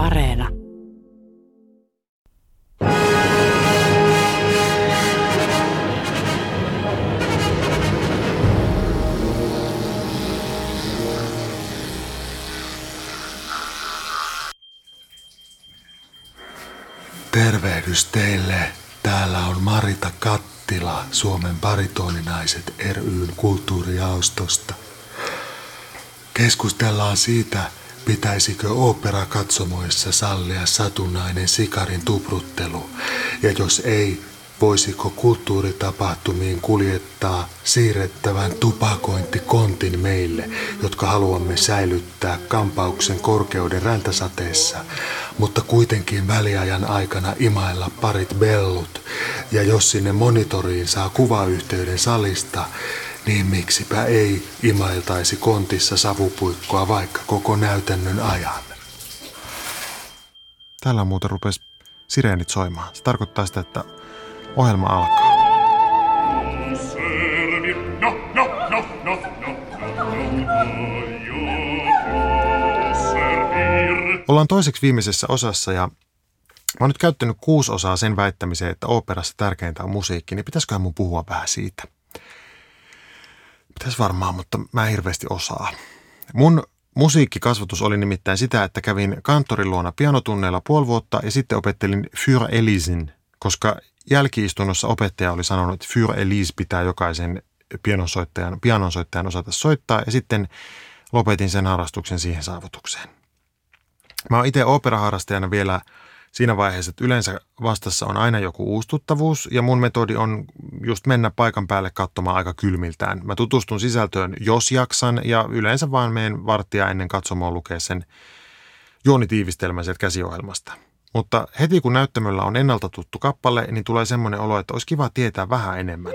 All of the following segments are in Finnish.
Areena. Tervehdys teille. Täällä on Marita Kattila Suomen baritoninaiset ryn kulttuurijaostosta. Keskustellaan siitä, pitäisikö katsomoissa sallia satunnainen sikarin tupruttelu, ja jos ei, voisiko kulttuuritapahtumiin kuljettaa siirrettävän tupakointikontin meille, jotka haluamme säilyttää kampauksen korkeuden räntäsateessa, mutta kuitenkin väliajan aikana imailla parit bellut, ja jos sinne monitoriin saa kuvayhteyden salista, niin miksipä ei imailtaisi kontissa savupuikkoa vaikka koko näytännön ajan. Täällä muuten rupesi sireenit soimaan. Se tarkoittaa sitä, että ohjelma alkaa. Ollaan toiseksi viimeisessä osassa ja mä oon nyt käyttänyt kuusi osaa sen väittämiseen, että operassa tärkeintä on musiikki, niin pitäisiköhän mun puhua vähän siitä – Pitäisi varmaan, mutta mä hirveästi osaa. Mun musiikkikasvatus oli nimittäin sitä, että kävin kanttorin luona pianotunneilla puoli vuotta ja sitten opettelin Für Elisin, koska jälkiistunnossa opettaja oli sanonut, että Für Elis pitää jokaisen pianonsoittajan, pianonsoittajan osata soittaa ja sitten lopetin sen harrastuksen siihen saavutukseen. Mä oon itse operaharrastajana vielä – siinä vaiheessa, että yleensä vastassa on aina joku uustuttavuus ja mun metodi on just mennä paikan päälle katsomaan aika kylmiltään. Mä tutustun sisältöön, jos jaksan ja yleensä vaan meen varttia ennen katsomoa lukea sen juonitiivistelmän sieltä käsiohjelmasta. Mutta heti kun näyttämöllä on ennalta tuttu kappale, niin tulee semmoinen olo, että olisi kiva tietää vähän enemmän.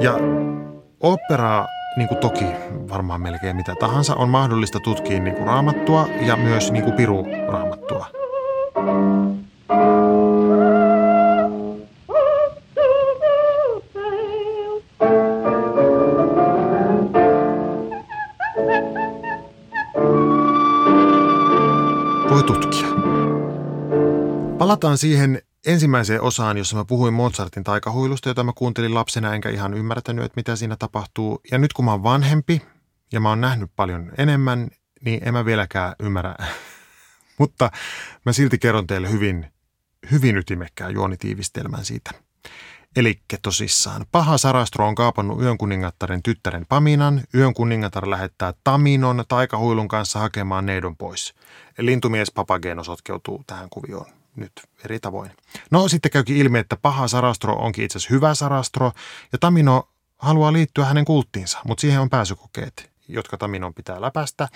Ja operaa, niin kuin toki varmaan melkein mitä tahansa, on mahdollista tutkia niin kuin raamattua ja myös niin kuin piru raamattua. Palataan siihen ensimmäiseen osaan, jossa mä puhuin Mozartin taikahuilusta, jota mä kuuntelin lapsena enkä ihan ymmärtänyt, että mitä siinä tapahtuu. Ja nyt kun mä oon vanhempi ja mä oon nähnyt paljon enemmän, niin en mä vieläkään ymmärrä mutta mä silti kerron teille hyvin, hyvin ytimekkään juonitiivistelmän siitä. Eli tosissaan, paha Sarastro on kaapannut yön kuningattaren tyttären Paminan. Yön kuningatar lähettää Taminon taikahuilun kanssa hakemaan neidon pois. Lintumies Papageno sotkeutuu tähän kuvioon nyt eri tavoin. No sitten käykin ilmi, että paha Sarastro onkin itse asiassa hyvä Sarastro ja Tamino haluaa liittyä hänen kulttiinsa, mutta siihen on pääsykokeet, jotka Taminon pitää läpästä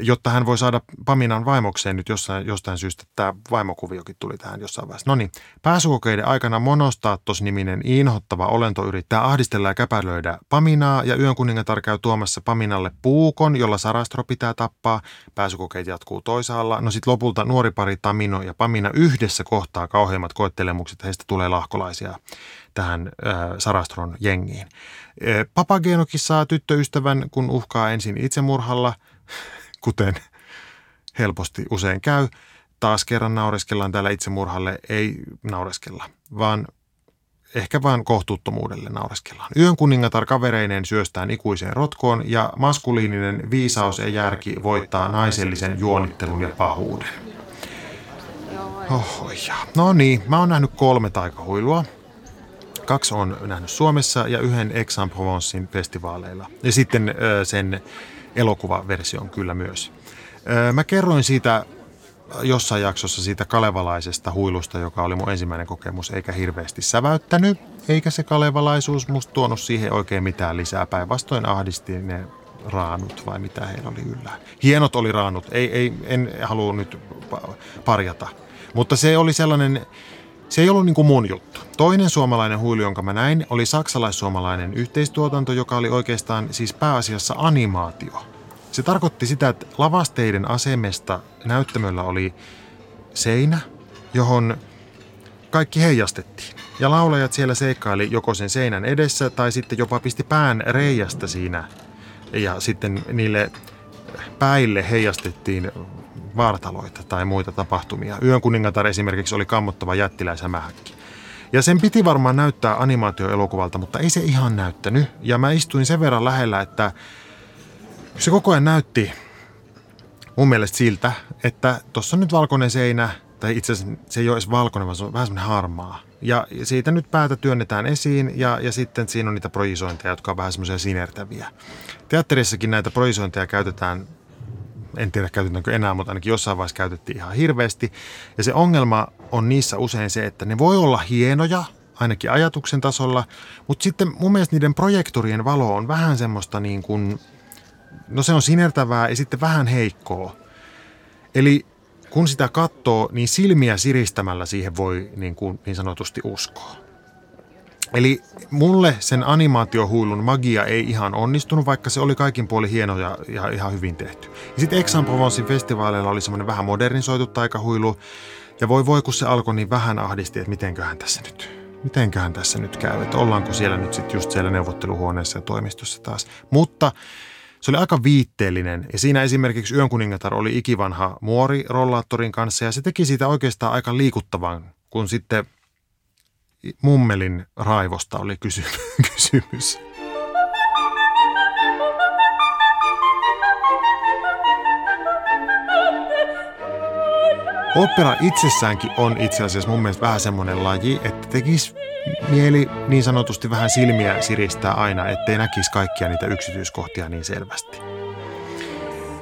jotta hän voi saada Paminan vaimokseen nyt jossain, jostain syystä. Tämä vaimokuviokin tuli tähän jossain vaiheessa. No niin, pääsykokeiden aikana Monostaattos-niminen inhottava olento yrittää ahdistella ja käpälöidä Paminaa ja yön kuningatar käy tuomassa Paminalle puukon, jolla Sarastro pitää tappaa. Pääsykokeet jatkuu toisaalla. No sitten lopulta nuori pari Tamino ja Pamina yhdessä kohtaa kauheimmat koettelemukset. Heistä tulee lahkolaisia tähän äh, Sarastron jengiin. Papagenokin saa tyttöystävän, kun uhkaa ensin itsemurhalla – kuten helposti usein käy. Taas kerran naureskellaan täällä itsemurhalle, ei naureskella, vaan ehkä vain kohtuuttomuudelle naureskellaan. Yön kuningatar kavereineen syöstään ikuiseen rotkoon ja maskuliininen viisaus ja järki voittaa naisellisen juonittelun ja pahuuden. Oho, ja. No niin, mä oon nähnyt kolme taikahuilua. Kaksi on nähnyt Suomessa ja yhden Aix-en-Provencein festivaaleilla. Ja sitten sen elokuvaversion kyllä myös. Mä kerroin siitä jossain jaksossa siitä kalevalaisesta huilusta, joka oli mun ensimmäinen kokemus, eikä hirveästi säväyttänyt, eikä se kalevalaisuus musta tuonut siihen oikein mitään lisää. Päinvastoin ahdisti ne raanut vai mitä heillä oli yllä. Hienot oli raanut, ei, ei, en halua nyt parjata. Mutta se oli sellainen, se ei ollut niin kuin mun juttu. Toinen suomalainen huilu, jonka mä näin, oli saksalais-suomalainen yhteistuotanto, joka oli oikeastaan siis pääasiassa animaatio. Se tarkoitti sitä, että lavasteiden asemesta näyttämöllä oli seinä, johon kaikki heijastettiin. Ja laulajat siellä seikkaili joko sen seinän edessä tai sitten jopa pisti pään reijasta siinä. Ja sitten niille päille heijastettiin vaartaloita tai muita tapahtumia. Yön kuningatar esimerkiksi oli kammottava jättiläishämähäkki. Ja sen piti varmaan näyttää animaatioelokuvalta, mutta ei se ihan näyttänyt. Ja mä istuin sen verran lähellä, että se koko ajan näytti mun mielestä siltä, että tuossa on nyt valkoinen seinä, tai itse asiassa se ei ole edes valkoinen, vaan se on vähän semmoinen harmaa. Ja siitä nyt päätä työnnetään esiin ja, ja sitten siinä on niitä projisointeja, jotka on vähän semmoisia sinertäviä. Teatterissakin näitä projisointeja käytetään, en tiedä käytetäänkö enää, mutta ainakin jossain vaiheessa käytettiin ihan hirveästi. Ja se ongelma on niissä usein se, että ne voi olla hienoja, ainakin ajatuksen tasolla, mutta sitten mun mielestä niiden projektorien valo on vähän semmoista niin kuin, no se on sinertävää ja sitten vähän heikkoa. Eli kun sitä katsoo, niin silmiä siristämällä siihen voi niin, kuin, niin sanotusti uskoa. Eli mulle sen animaatiohuilun magia ei ihan onnistunut, vaikka se oli kaikin puoli hieno ja, ja ihan hyvin tehty. Ja sitten Aix-en-Provencen festivaaleilla oli semmoinen vähän modernisoitu taikahuilu, ja voi voi kun se alkoi niin vähän ahdisti, että mitenköhän tässä nyt, mitenköhän tässä nyt käy, että ollaanko siellä nyt sitten just siellä neuvotteluhuoneessa ja toimistossa taas. Mutta se oli aika viitteellinen ja siinä esimerkiksi Yön kuningatar oli ikivanha muori rollaattorin kanssa ja se teki siitä oikeastaan aika liikuttavan, kun sitten mummelin raivosta oli kysymys. Opera itsessäänkin on itse asiassa mun mielestä vähän semmoinen laji, että tekisi mieli niin sanotusti vähän silmiä siristää aina, ettei näkisi kaikkia niitä yksityiskohtia niin selvästi.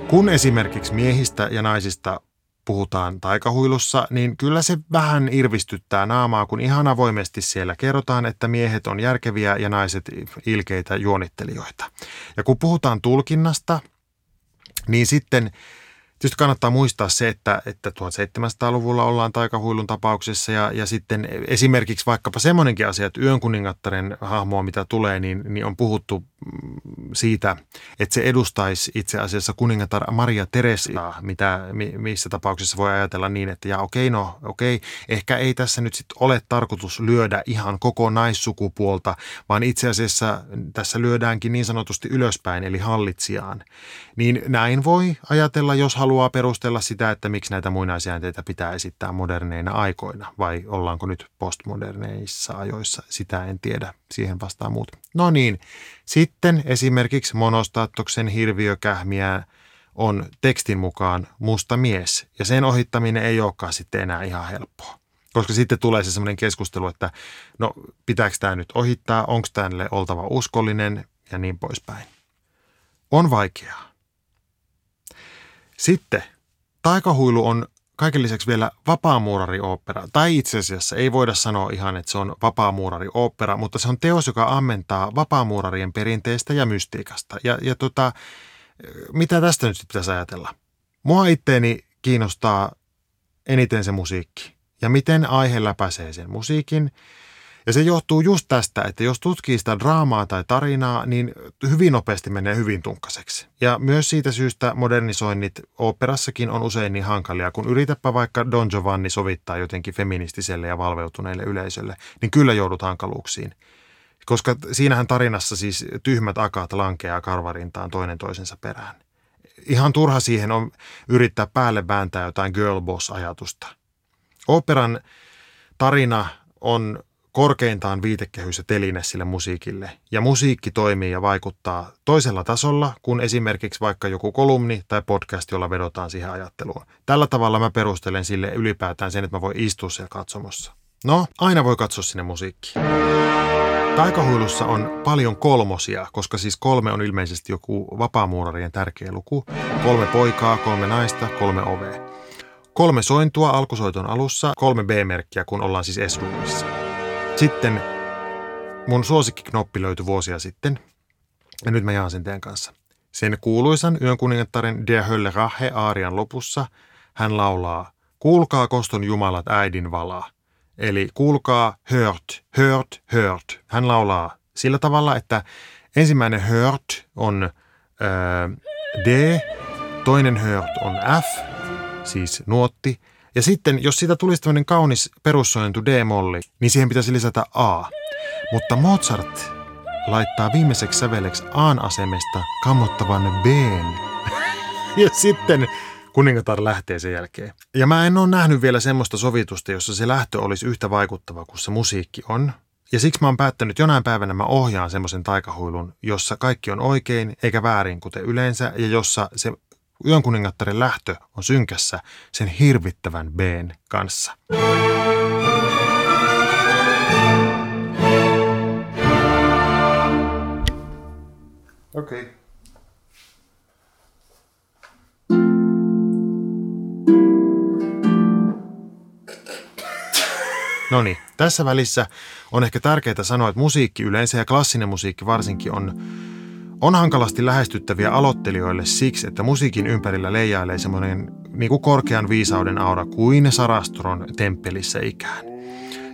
Kun esimerkiksi miehistä ja naisista puhutaan taikahuilussa, niin kyllä se vähän irvistyttää naamaa, kun ihan avoimesti siellä kerrotaan, että miehet on järkeviä ja naiset ilkeitä juonittelijoita. Ja kun puhutaan tulkinnasta, niin sitten Tietysti kannattaa muistaa se, että, että 1700-luvulla ollaan taikahuilun tapauksessa ja, ja sitten esimerkiksi vaikkapa semmoinenkin asia, että yön kuningattaren hahmoa mitä tulee, niin, niin on puhuttu siitä, että se edustaisi itse asiassa kuningatar Maria Teresia, mitä, missä tapauksessa voi ajatella niin, että ja okei, no okei, ehkä ei tässä nyt sitten ole tarkoitus lyödä ihan koko naissukupuolta, vaan itse asiassa tässä lyödäänkin niin sanotusti ylöspäin, eli hallitsijaan. Niin näin voi ajatella, jos haluaa perustella sitä, että miksi näitä muinaisjäänteitä pitää esittää moderneina aikoina, vai ollaanko nyt postmoderneissa ajoissa, sitä en tiedä, siihen vastaa muut. No niin, sitten esimerkiksi monostaattoksen hirviökähmiä on tekstin mukaan musta mies, ja sen ohittaminen ei olekaan sitten enää ihan helppoa. Koska sitten tulee se semmoinen keskustelu, että no pitääkö tämä nyt ohittaa, onko tälle oltava uskollinen ja niin poispäin. On vaikeaa. Sitten taikahuilu on kaiken lisäksi vielä vapaamuurariooppera. Tai itse asiassa ei voida sanoa ihan, että se on vapaamuurariooppera, mutta se on teos, joka ammentaa vapaamuurarien perinteestä ja mystiikasta. Ja, ja tota, mitä tästä nyt pitäisi ajatella? Mua itteeni kiinnostaa eniten se musiikki. Ja miten aihe läpäisee sen musiikin – ja se johtuu just tästä, että jos tutkii sitä draamaa tai tarinaa, niin hyvin nopeasti menee hyvin tunkkaseksi. Ja myös siitä syystä modernisoinnit operassakin on usein niin hankalia, kun yritäpä vaikka Don Giovanni sovittaa jotenkin feministiselle ja valveutuneille yleisölle, niin kyllä joudut hankaluuksiin. Koska siinähän tarinassa siis tyhmät akat lankeaa karvarintaan toinen toisensa perään. Ihan turha siihen on yrittää päälle vääntää jotain girl boss ajatusta. Operan tarina on korkeintaan viitekehys ja teline sille musiikille. Ja musiikki toimii ja vaikuttaa toisella tasolla kuin esimerkiksi vaikka joku kolumni tai podcast, jolla vedotaan siihen ajatteluun. Tällä tavalla mä perustelen sille ylipäätään sen, että mä voin istua siellä katsomossa. No, aina voi katsoa sinne musiikkiin. Taikahuilussa on paljon kolmosia, koska siis kolme on ilmeisesti joku vapaamuurarien tärkeä luku. Kolme poikaa, kolme naista, kolme ovea. Kolme sointua alkusoiton alussa, kolme B-merkkiä, kun ollaan siis s sitten mun suosikkiknoppi löytyi vuosia sitten, ja nyt mä jaan sen teidän kanssa. Sen kuuluisan yön kuningattaren Der Hölle Rahe aarian lopussa hän laulaa Kuulkaa koston jumalat äidin valaa. Eli kuulkaa hört, hört, hört. Hän laulaa sillä tavalla, että ensimmäinen hört on äh, D, toinen hört on F, siis nuotti – ja sitten, jos siitä tulisi tämmöinen kaunis perussointu D-molli, niin siihen pitäisi lisätä A. Mutta Mozart laittaa viimeiseksi säveleksi A-asemesta kammottavan B. ja sitten, kuningatar lähtee sen jälkeen. Ja mä en ole nähnyt vielä semmoista sovitusta, jossa se lähtö olisi yhtä vaikuttava kuin se musiikki on. Ja siksi mä oon päättänyt jonain päivänä mä ohjaan semmoisen taikahuilun, jossa kaikki on oikein eikä väärin kuten yleensä ja jossa se yön kuningattaren lähtö on synkässä sen hirvittävän b kanssa. Okei. Okay. No niin, tässä välissä on ehkä tärkeää sanoa, että musiikki yleensä ja klassinen musiikki varsinkin on, on hankalasti lähestyttäviä aloittelijoille siksi, että musiikin ympärillä leijailee semmoinen niin kuin korkean viisauden aura kuin Sarastron temppelissä ikään.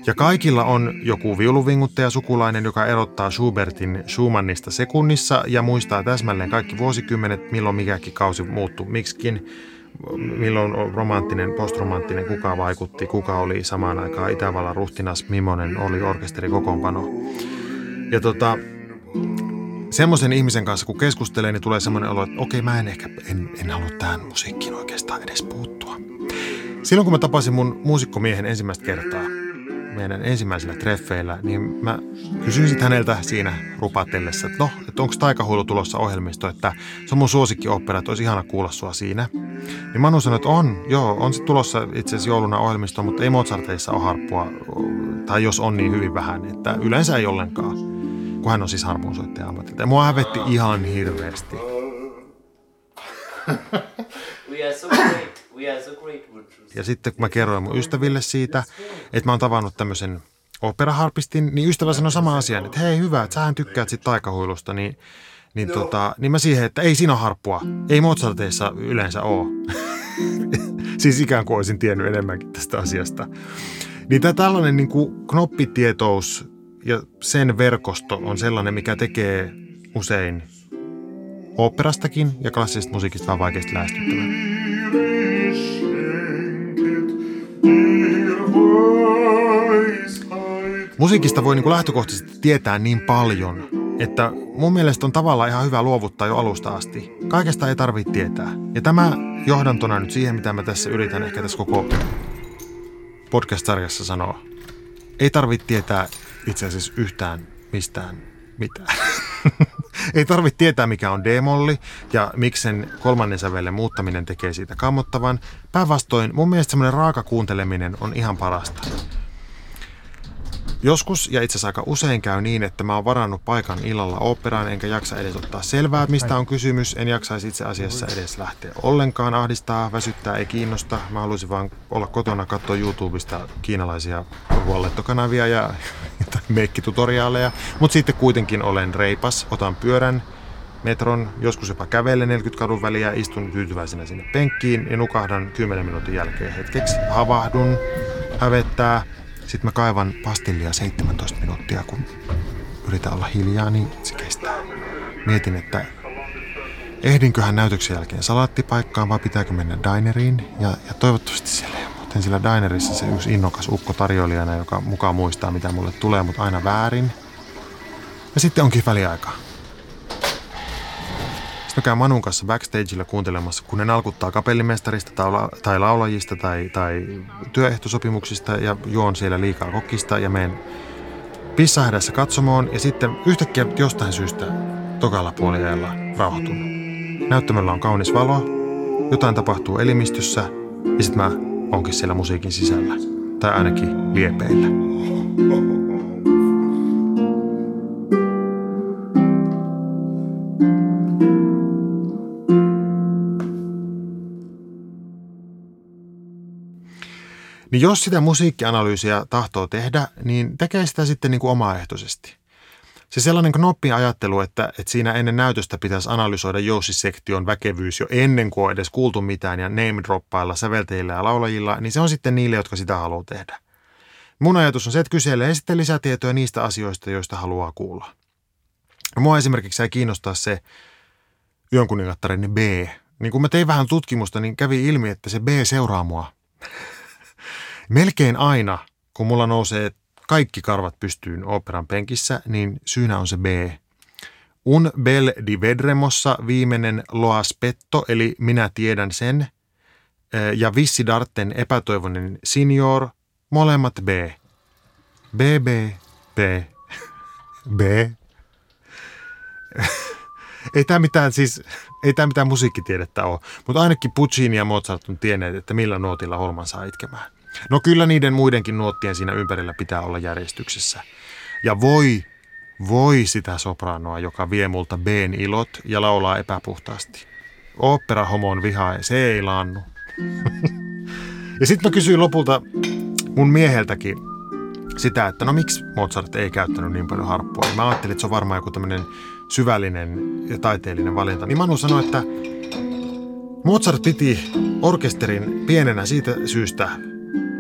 Ja kaikilla on joku viuluvinguttaja sukulainen, joka erottaa Schubertin Schumannista sekunnissa ja muistaa täsmälleen kaikki vuosikymmenet, milloin mikäkin kausi muuttui miksikin milloin romanttinen, postromanttinen, kuka vaikutti, kuka oli samaan aikaan Itävallan ruhtinas, millainen oli orkesterikokoonpano. Ja tota, semmoisen ihmisen kanssa kun keskustelee, niin tulee semmoinen olo, että okei, mä en ehkä, en, en halua tähän musiikkiin oikeastaan edes puuttua. Silloin kun mä tapasin mun muusikkomiehen ensimmäistä kertaa, meidän ensimmäisillä treffeillä, niin mä kysyin sitten häneltä siinä rupatellessa, että no, että onko taikahuilu tulossa ohjelmisto, että se on mun suosikkioppera, että olisi ihana kuulla sua siinä. Niin Manu sanoi, että on, joo, on se tulossa itse asiassa jouluna ohjelmisto, mutta ei Mozarteissa ole harppua, tai jos on niin hyvin vähän, että yleensä ei ollenkaan, kun hän on siis harpunsoittaja ammatilta. Ja mua hävetti ihan hirveästi. We are so great. We are so great. Ja sitten kun mä kerroin mun ystäville siitä, että mä oon tavannut tämmöisen operaharpistin, niin ystävä sanoi sama asian, että hei hyvä, että sähän tykkäät sit taikahuilusta, niin, niin, no. tota, niin mä siihen, että ei siinä harppua. Ei Mozarteissa yleensä ole. siis ikään kuin olisin tiennyt enemmänkin tästä asiasta. Niin tämä tällainen niin kuin knoppitietous ja sen verkosto on sellainen, mikä tekee usein operastakin ja klassisesta musiikista vaan vaikeasti lähestyttävää. Musiikista voi niin kuin lähtökohtaisesti tietää niin paljon, että mun mielestä on tavallaan ihan hyvä luovuttaa jo alusta asti. Kaikesta ei tarvitse tietää. Ja tämä johdantona nyt siihen, mitä mä tässä yritän ehkä tässä koko podcast-sarjassa sanoa. Ei tarvitse tietää itse asiassa yhtään mistään mitään. ei tarvitse tietää, mikä on D-molli ja miksi sen kolmannen sävelen muuttaminen tekee siitä kammottavan. Päinvastoin mun mielestä semmoinen raaka kuunteleminen on ihan parasta. Joskus ja itse asiassa aika usein käy niin, että mä oon varannut paikan illalla operaan enkä jaksa edes ottaa selvää, mistä on kysymys. En jaksaisi itse asiassa edes lähteä ollenkaan ahdistaa, väsyttää, ei kiinnosta. Mä haluaisin vaan olla kotona, katsoa YouTubesta kiinalaisia wallettokanavia ja meikkitutoriaaleja. Mutta sitten kuitenkin olen reipas, otan pyörän, metron, joskus jopa kävelen 40 kadun väliä, istun tyytyväisenä sinne penkkiin ja nukahdan 10 minuutin jälkeen hetkeksi. Havahdun, hävettää, sitten mä kaivan pastillia 17 minuuttia, kun yritän olla hiljaa, niin se kestää. Mietin, että ehdinköhän näytöksen jälkeen salaattipaikkaan vai pitääkö mennä dineriin. Ja, ja toivottavasti siellä ei muuten sillä dinerissa se yksi innokas ukko tarjoilijana, joka mukaan muistaa, mitä mulle tulee, mutta aina väärin. Ja sitten onkin väliaika. Sitten mä käyn Manun kanssa backstageilla kuuntelemassa, kun ne nalkuttaa kapellimestarista tai, la- tai laulajista tai, tai työehtosopimuksista ja juon siellä liikaa kokista ja menen pissahädässä katsomoon ja sitten yhtäkkiä jostain syystä tokalla puoliajalla rauhoitun. Näyttämöllä on kaunis valo, jotain tapahtuu elimistössä ja sitten mä onkin siellä musiikin sisällä. Tai ainakin liepeillä. Niin jos sitä musiikkianalyysiä tahtoo tehdä, niin tekee sitä sitten niin kuin omaehtoisesti. Se sellainen knoppi ajattelu, että, että siinä ennen näytöstä pitäisi analysoida jousisektion väkevyys jo ennen kuin on edes kuultu mitään ja name droppailla sävelteillä ja laulajilla, niin se on sitten niille, jotka sitä haluaa tehdä. Mun ajatus on se, että kyselee sitten lisätietoja niistä asioista, joista haluaa kuulla. Mua esimerkiksi ei kiinnostaa se yönkuningattaren B. Niin kun mä tein vähän tutkimusta, niin kävi ilmi, että se B seuraa mua Melkein aina, kun mulla nousee kaikki karvat pystyyn operan penkissä, niin syynä on se B. Un bel di vedremossa viimeinen loas petto, eli minä tiedän sen, eh, ja Vissi Darten epätoivoinen senior, molemmat B. B, B, B, B. ei tämä mitään siis, ei tämä mitään musiikkitiedettä ole, mutta ainakin Puccini ja Mozart on tienneet, että millä nuotilla Holman saa itkemään. No kyllä niiden muidenkin nuottien siinä ympärillä pitää olla järjestyksessä. Ja voi, voi sitä sopranoa, joka vie multa Bn ilot ja laulaa epäpuhtaasti. Opera homon vihaa, se ei laannu. ja sitten mä kysyin lopulta mun mieheltäkin sitä, että no miksi Mozart ei käyttänyt niin paljon harppua. Ja mä ajattelin, että se on varmaan joku tämmöinen syvällinen ja taiteellinen valinta. Niin Manu sanoi, että Mozart piti orkesterin pienenä siitä syystä,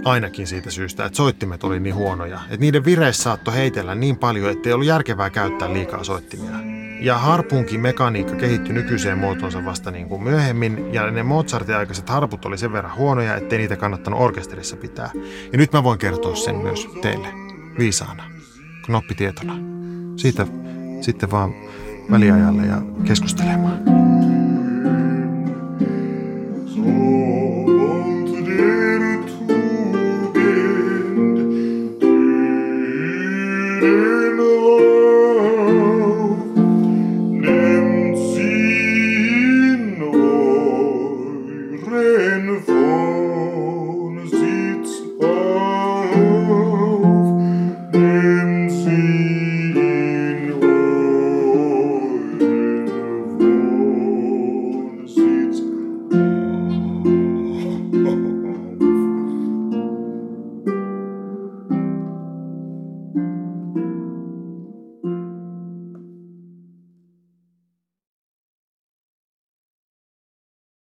ainakin siitä syystä, että soittimet oli niin huonoja. Että niiden vireessä saattoi heitellä niin paljon, että ei ollut järkevää käyttää liikaa soittimia. Ja harpunkin mekaniikka kehittyi nykyiseen muotoonsa vasta niin kuin myöhemmin, ja ne Mozartin aikaiset harput oli sen verran huonoja, ettei niitä kannattanut orkesterissa pitää. Ja nyt mä voin kertoa sen myös teille, viisaana, knoppitietona. Siitä sitten vaan väliajalle ja keskustelemaan.